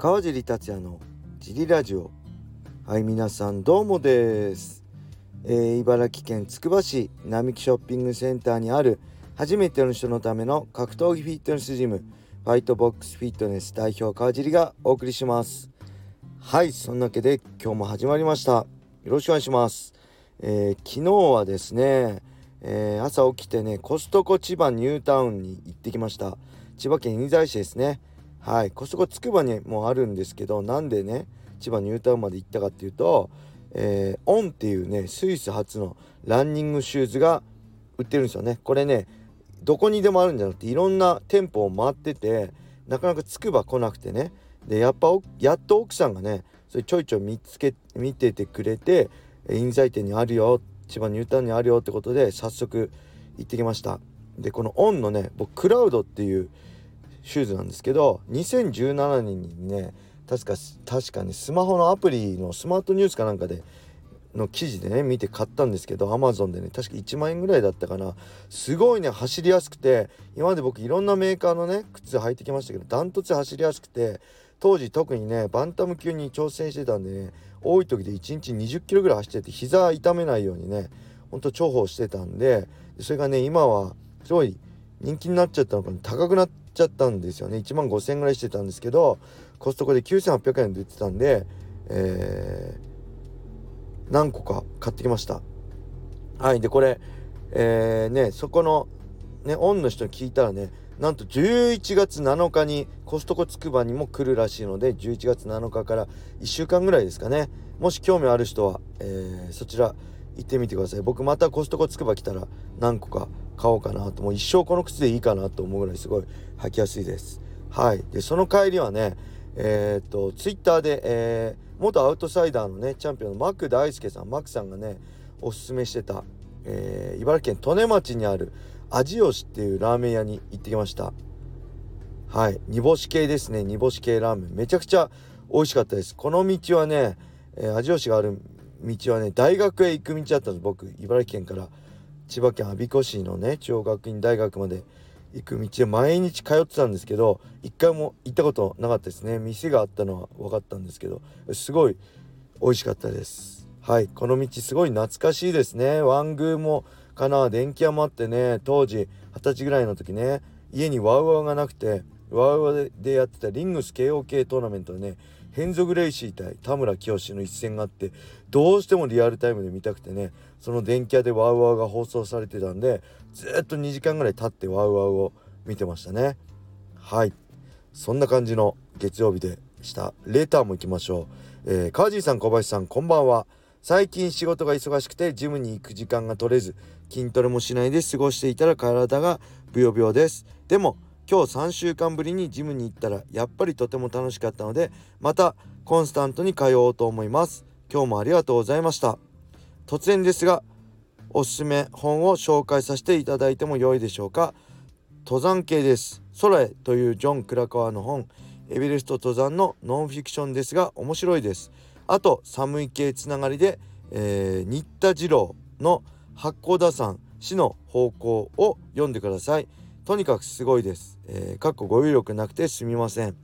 川尻達也のジリラジオ。はい皆さんどうもです、えー、茨城県つくば市並木ショッピングセンターにある初めての人のための格闘技フィットネスジムファイトボックスフィットネス代表川尻がお送りします。はいそんなわけで今日も始まりました。よろしくお願いします、えー、昨日はですね、えー、朝起きてねコストコ千葉ニュータウンに行ってきました。千葉県印西市ですね。はい。コストコつくばにもあるんですけどなんでね千葉ニュータウンまで行ったかっていうと、えー、 On っていうねスイス発のランニングシューズが売ってるんですよね。これねどこにでもあるんじゃなくていろんな店舗を回っててなかなかつくば来なくてね。でやっぱやっと奥さんがねそれちょいちょい見つけ見ててくれて印西店にあるよ千葉ニュータウンにあるよってことで早速行ってきました。でこのオンのね僕クラウドっていうシューズなんですけど2017年にね確か確かにスマホのアプリのスマートニュースかなんかでの記事でね見て買ったんですけど Amazon でね確か1万円ぐらいだったかな。すごいね走りやすくて今まで僕いろんなメーカーのね靴履いてきましたけどダントツ走りやすくて当時特にねバンタム級に挑戦してたんでね多い時で1日20キロぐらい走ってて膝痛めないようにねほんと重宝してたんでそれがね今はすごい人気になっちゃったのかな。高くなってちゃったんですよね。1万5000円ぐらいしてたんですけどコストコで9800円で売ってたんで、えー、何個か買ってきました。はいでこれえー、ねそこのねオンの人に聞いたらねなんと11月7日にコストコつくばにも来るらしいので11月7日から1週間ぐらいですかね。もし興味ある人は、えー、そちら行ってみてください。僕またコストコつくば来たら何個か買おうかなと。もう一生この靴でいいかなと思うぐらいすごい履きやすいです。はい。でその帰りはねえー、っとツイッターで、えー、元アウトサイダーのねチャンピオンのマック大輔さんマックさんがねおすすめしてた、えー、茨城県利根町にある味吉っていうラーメン屋に行ってきました。はい。煮干し系ですね。煮干し系ラーメン。めちゃくちゃ美味しかったです。この道はね、えー、味吉がある道はね大学へ行く道だったんです。僕茨城県から千葉県我孫子市のね中央学院大学まで行く道で毎日通ってたんですけど一回も行ったことなかったですね。店があったのは分かったんですけどすごい美味しかったです。はい。この道すごい懐かしいですね。ワングーもかな電気屋もあってね当時二十歳ぐらいの時ね家にワウワウがなくてワウワウでやってたリングス KOK トーナメントでねヘンゾ・グレイシー対田村清の一戦があってどうしてもリアルタイムで見たくてねその電気屋でワウワウが放送されてたんでずっと2時間ぐらい経ってワウワウを見てましたね。はい。そんな感じの月曜日でした。レターも行きましょう、えー、川尻さん小林さんこんばんは。最近仕事が忙しくてジムに行く時間が取れず筋トレもしないで過ごしていたら体がブヨブヨです。でも今日3週間ぶりにジムに行ったらやっぱりとても楽しかったのでまたコンスタントに通おうと思います。今日もありがとうございました。突然ですがおすすめ本を紹介させていただいても良いでしょうか。登山系です。空へというジョン・クラカワの本。エベレスト登山のノンフィクションですが面白いです。あと寒い系つながりで、えー、新田次郎の八甲田山死の方向を読んでください。とにかくすごいです。えー、かっこ語彙力なくてすみません。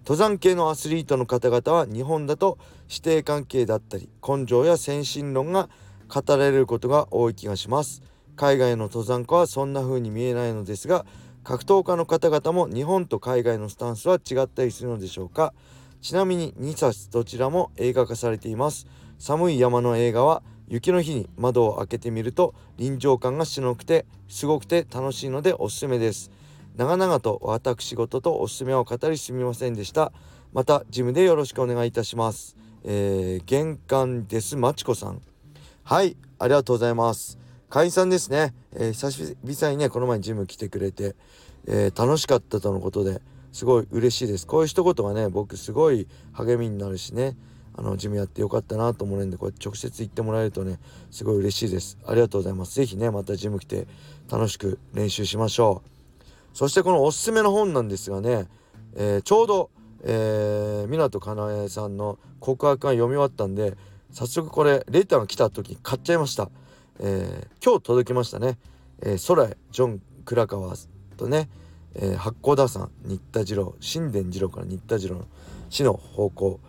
登山系のアスリートの方々は日本だと師弟関係だったり根性や先進論が語られることが多い気がします。海外の登山家はそんな風に見えないのですが格闘家の方々も日本と海外のスタンスは違ったりするのでしょうかちなみに2冊どちらも映画化されています寒い山の映画は雪の日に窓を開けてみると臨場感がしのくてすごくて楽しいのでおすすめです。長々と私事とおすすめを語りすみませんでした。またジムでよろしくお願いいたします。えー、玄関ですまちこさん。はいありがとうございます。会員さんですね、えー、久しぶりにねこの前ジム来てくれて、えー、楽しかったとのことですごい嬉しいです。こういう一言がね僕すごい励みになるしね。あのジムやってよかったなと思うんでこう直接行ってもらえるとねすごい嬉しいです。ありがとうございます。是非ねまたジム来て楽しく練習しましょう。そしてこのおすすめの本なんですがね、えー、ちょうど、えー、湊かなえさんの告白が読み終わったんで早速これレーターが来た時に買っちゃいました、えー、今日届きましたね、えー、空へジョン・クラカワとね、えー、八甲田山新田次郎新田次郎から新田次郎の死の方向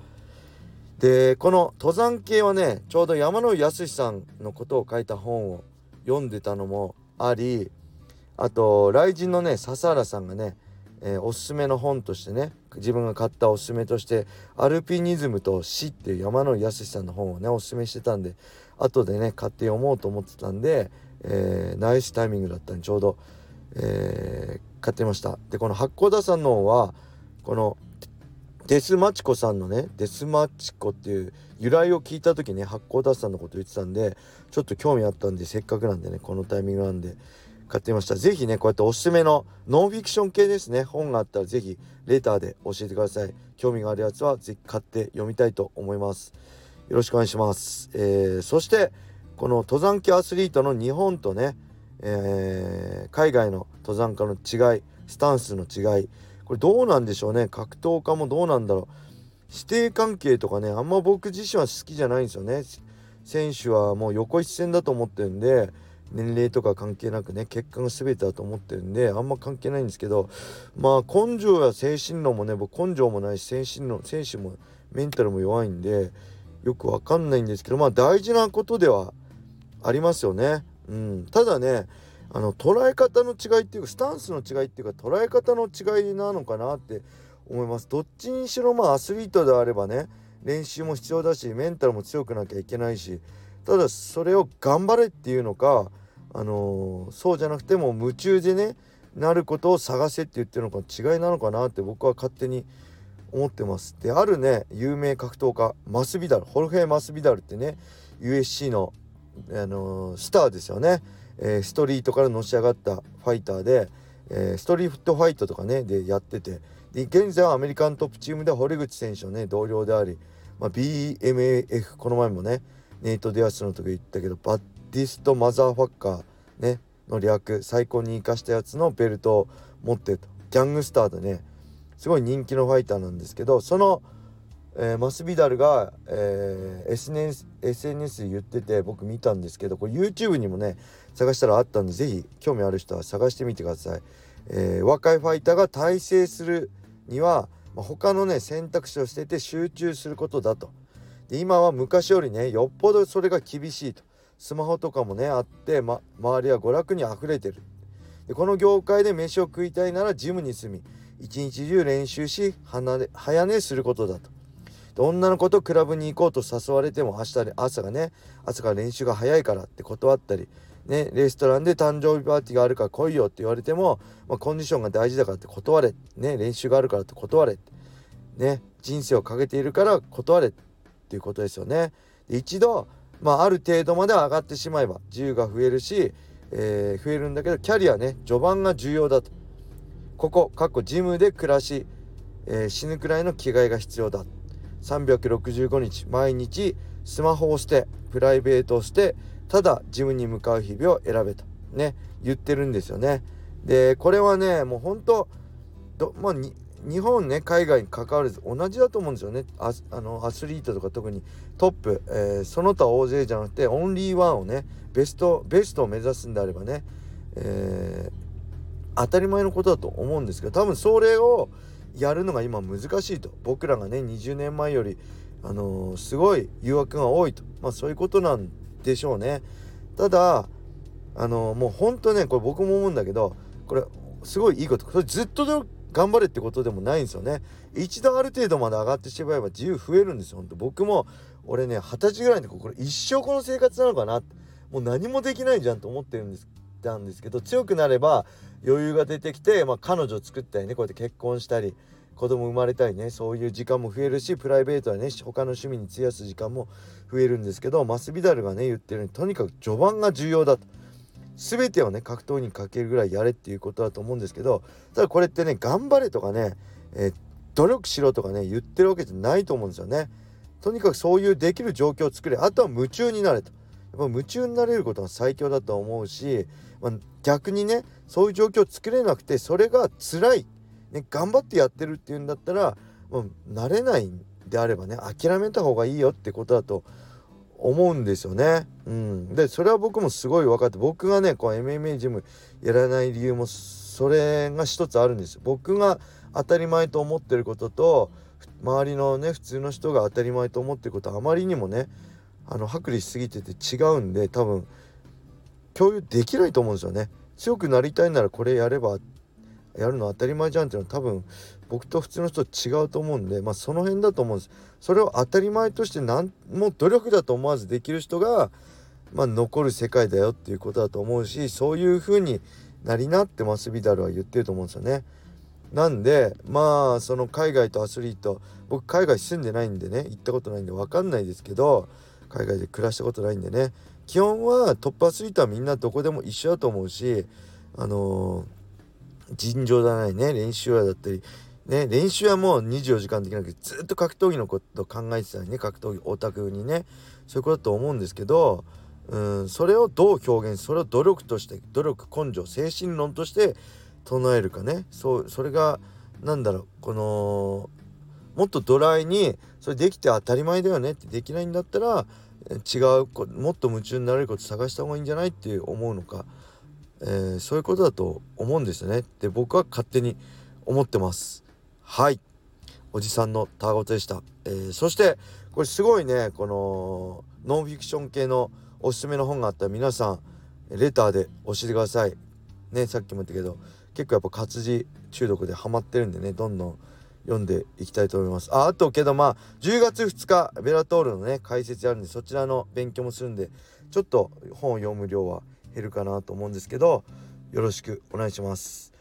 でこの登山系はねちょうど山野康さんのことを書いた本を読んでたのもありあと雷神のね笹原さんがね、えー、おすすめの本としてね自分が買ったおすすめとして「アルピニズムと死」っていう山野康さんの本をねおすすめしてたんで後でね買って読もうと思ってたんで、えー、ナイスタイミングだったんでちょうど、えー、買ってました。でこの八甲田さんの方はこのデスマチコさんのねデスマチコっていう由来を聞いた時ね八甲田さんのこと言ってたんでちょっと興味あったんでせっかくなんでねこのタイミングなんで買ってみました。是非ねこうやっておすすめのノンフィクション系ですね。本があったら是非レターで教えてください。興味があるやつは是非買って読みたいと思います。よろしくお願いします、えー、そしてこの登山系アスリートの日本とね、えー、海外の登山家の違いスタンスの違いこれどうなんでしょうね。格闘家もどうなんだろう。師弟関係とかねあんま僕自身は好きじゃないんですよね。選手はもう横一線だと思ってるんで年齢とか関係なくね結果が全てだと思ってるんであんま関係ないんですけどまあ根性や精神論もね僕根性もないし精神論選手もメンタルも弱いんでよくわかんないんですけどまあ大事なことではありますよね。うん、ただねあの捉え方の違いっていうかスタンスの違いっていうか捉え方の違いなのかなって思いますどっちにしろまあアスリートであればね練習も必要だしメンタルも強くなきゃいけないしただそれを頑張れっていうのかあのー、そうじゃなくても夢中でねなることを探せって言ってるのか違いなのかなって僕は勝手に思ってます。であるね有名格闘家マスビダルホルヘ・マスビダルってね UFC の、あのー、スターですよね。えー、ストリートからのし上がったファイターで、えー、ストリートファイトとかねでやってて。で現在はアメリカントップチームで堀口選手のね同僚であり、まあ、 BMF この前もねネイト・ディアスの時言ったけど Baddest Motherfucker ねの略最高にイカしたやつのベルトを持ってと。ギャングスターでねすごい人気のファイターなんですけどそのえー、マスビダルが、えー、SNS, SNS で言ってて僕見たんですけどこれ YouTube にもね探したらあったんで是非興味ある人は探してみてください、えー、若いファイターが大成するには、まあ、他のね選択肢を捨てて集中することだと。で今は昔よりねよっぽどそれが厳しいと。スマホとかもねあって、ま、周りは娯楽に溢れてる。でこの業界で飯を食いたいならジムに住み一日中練習し早寝することだと。女の子とクラブに行こうと誘われても明日朝がね朝から練習が早いからって断ったりねレストランで誕生日パーティーがあるから来いよって言われても、まあ、コンディションが大事だからって断れね練習があるからって断れね人生をかけているから断れっていうことですよね。一度、まあ、ある程度まで上がってしまえば自由が増えるし、えー、増えるんだけどキャリアね序盤が重要だと。ここかっこジムで暮らし、えー、死ぬくらいの着替えが必要だ365日毎日スマホを捨てプライベートを捨てただジムに向かう日々を選べとね言ってるんですよね。でこれはねもう本当どまあ日本ね海外に関わらず同じだと思うんですよね。ああのアスリートとか特に。トップ、えー、その他大勢じゃなくてオンリーワンをねベストベストを目指すんであればね、えー、当たり前のことだと思うんですけど多分それをやるのが今難しいと。僕らがね20年前よりあのー、すごい誘惑が多いと。まあそういうことなんでしょうね。ただあの、もうほんとねこれ僕も思うんだけどこれすごいいいこと。これずっと頑張れってことでもないんですよね。一度ある程度まで上がってしまえば自由増えるんですよ。本当僕も俺ね二十歳ぐらいでこれ一生この生活なのかなもう何もできないじゃんと思ってるんですたんですけど強くなれば余裕が出てきて、まあ、彼女を作ったりねこうやって結婚したり子供生まれたりねそういう時間も増えるしプライベートはね他の趣味に費やす時間も増えるんですけどマスビダルがね言ってるようにとにかく序盤が重要だと全てをね格闘にかけるぐらいやれっていうことだと思うんですけどただこれってね頑張れとかね、えー、努力しろとかね言ってるわけじゃないと思うんですよね。とにかくそういうできる状況を作れあとは夢中になれと。やっぱ夢中になれることが最強だと思うし、まあ、逆にねそういう状況を作れなくてそれが辛い、ね、頑張ってやってるっていうんだったら、もう慣れないんであればね諦めた方がいいよってことだと思うんですよね。うん、でそれは僕もすごい分かって僕がねこう MMA ジムやらない理由もそれが一つあるんですよ。僕が当たり前と思ってることと周りのね普通の人が当たり前と思ってることあまりにもねあの剥離しすぎてて違うんで多分共有できないと思うんですよね。強くなりたいならこれやればやるの当たり前じゃんっていうのは多分僕と普通の人違うと思うんでまあその辺だと思うんです。それを当たり前として何も努力だと思わずできる人がまあ残る世界だよっていうことだと思うしそういう風になりなってマスビダルは言ってると思うんですよね。なんでまあその海外とアスリート僕海外住んでないんでね行ったことないんで分かんないですけど海外で暮らしたことないんでね。基本はトップアスリートはみんなどこでも一緒だと思うしあのー尋常じゃないね練習はだったり。ね練習はもう24時間できなくてずっと格闘技のこと考えてたりね格闘技オタクにね。そういうことだと思うんですけどうんそれをどう表現それを努力として努力根性精神論として唱えるかね。そうそれが何だろうこのもっとドライにそれできて当たり前だよねってできないんだったら違うもっと夢中になれること探した方がいいんじゃないって思うのか。えー、そういうことだと思うんですよね。って僕は勝手に思ってます。はい。おじさんのたわごとでした、えー、そしてこれすごいね。このノンフィクション系のおすすめの本があった。ら皆さんレターで教えてください。ねさっきも言ったけど結構やっぱ活字中毒でハマってるんでねどんどん読んでいきたいと思います。ああとけどまあ10月2日ベラトールのね解説あるんでそちらの勉強もするんでちょっと本を読む量は減るかなと思うんですけどよろしくお願いします。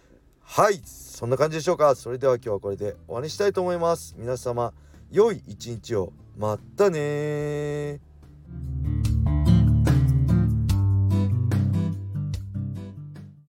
はいそんな感じでしょうか。それでは今日はこれで終わりにしたいと思います。皆様良い一日を。またね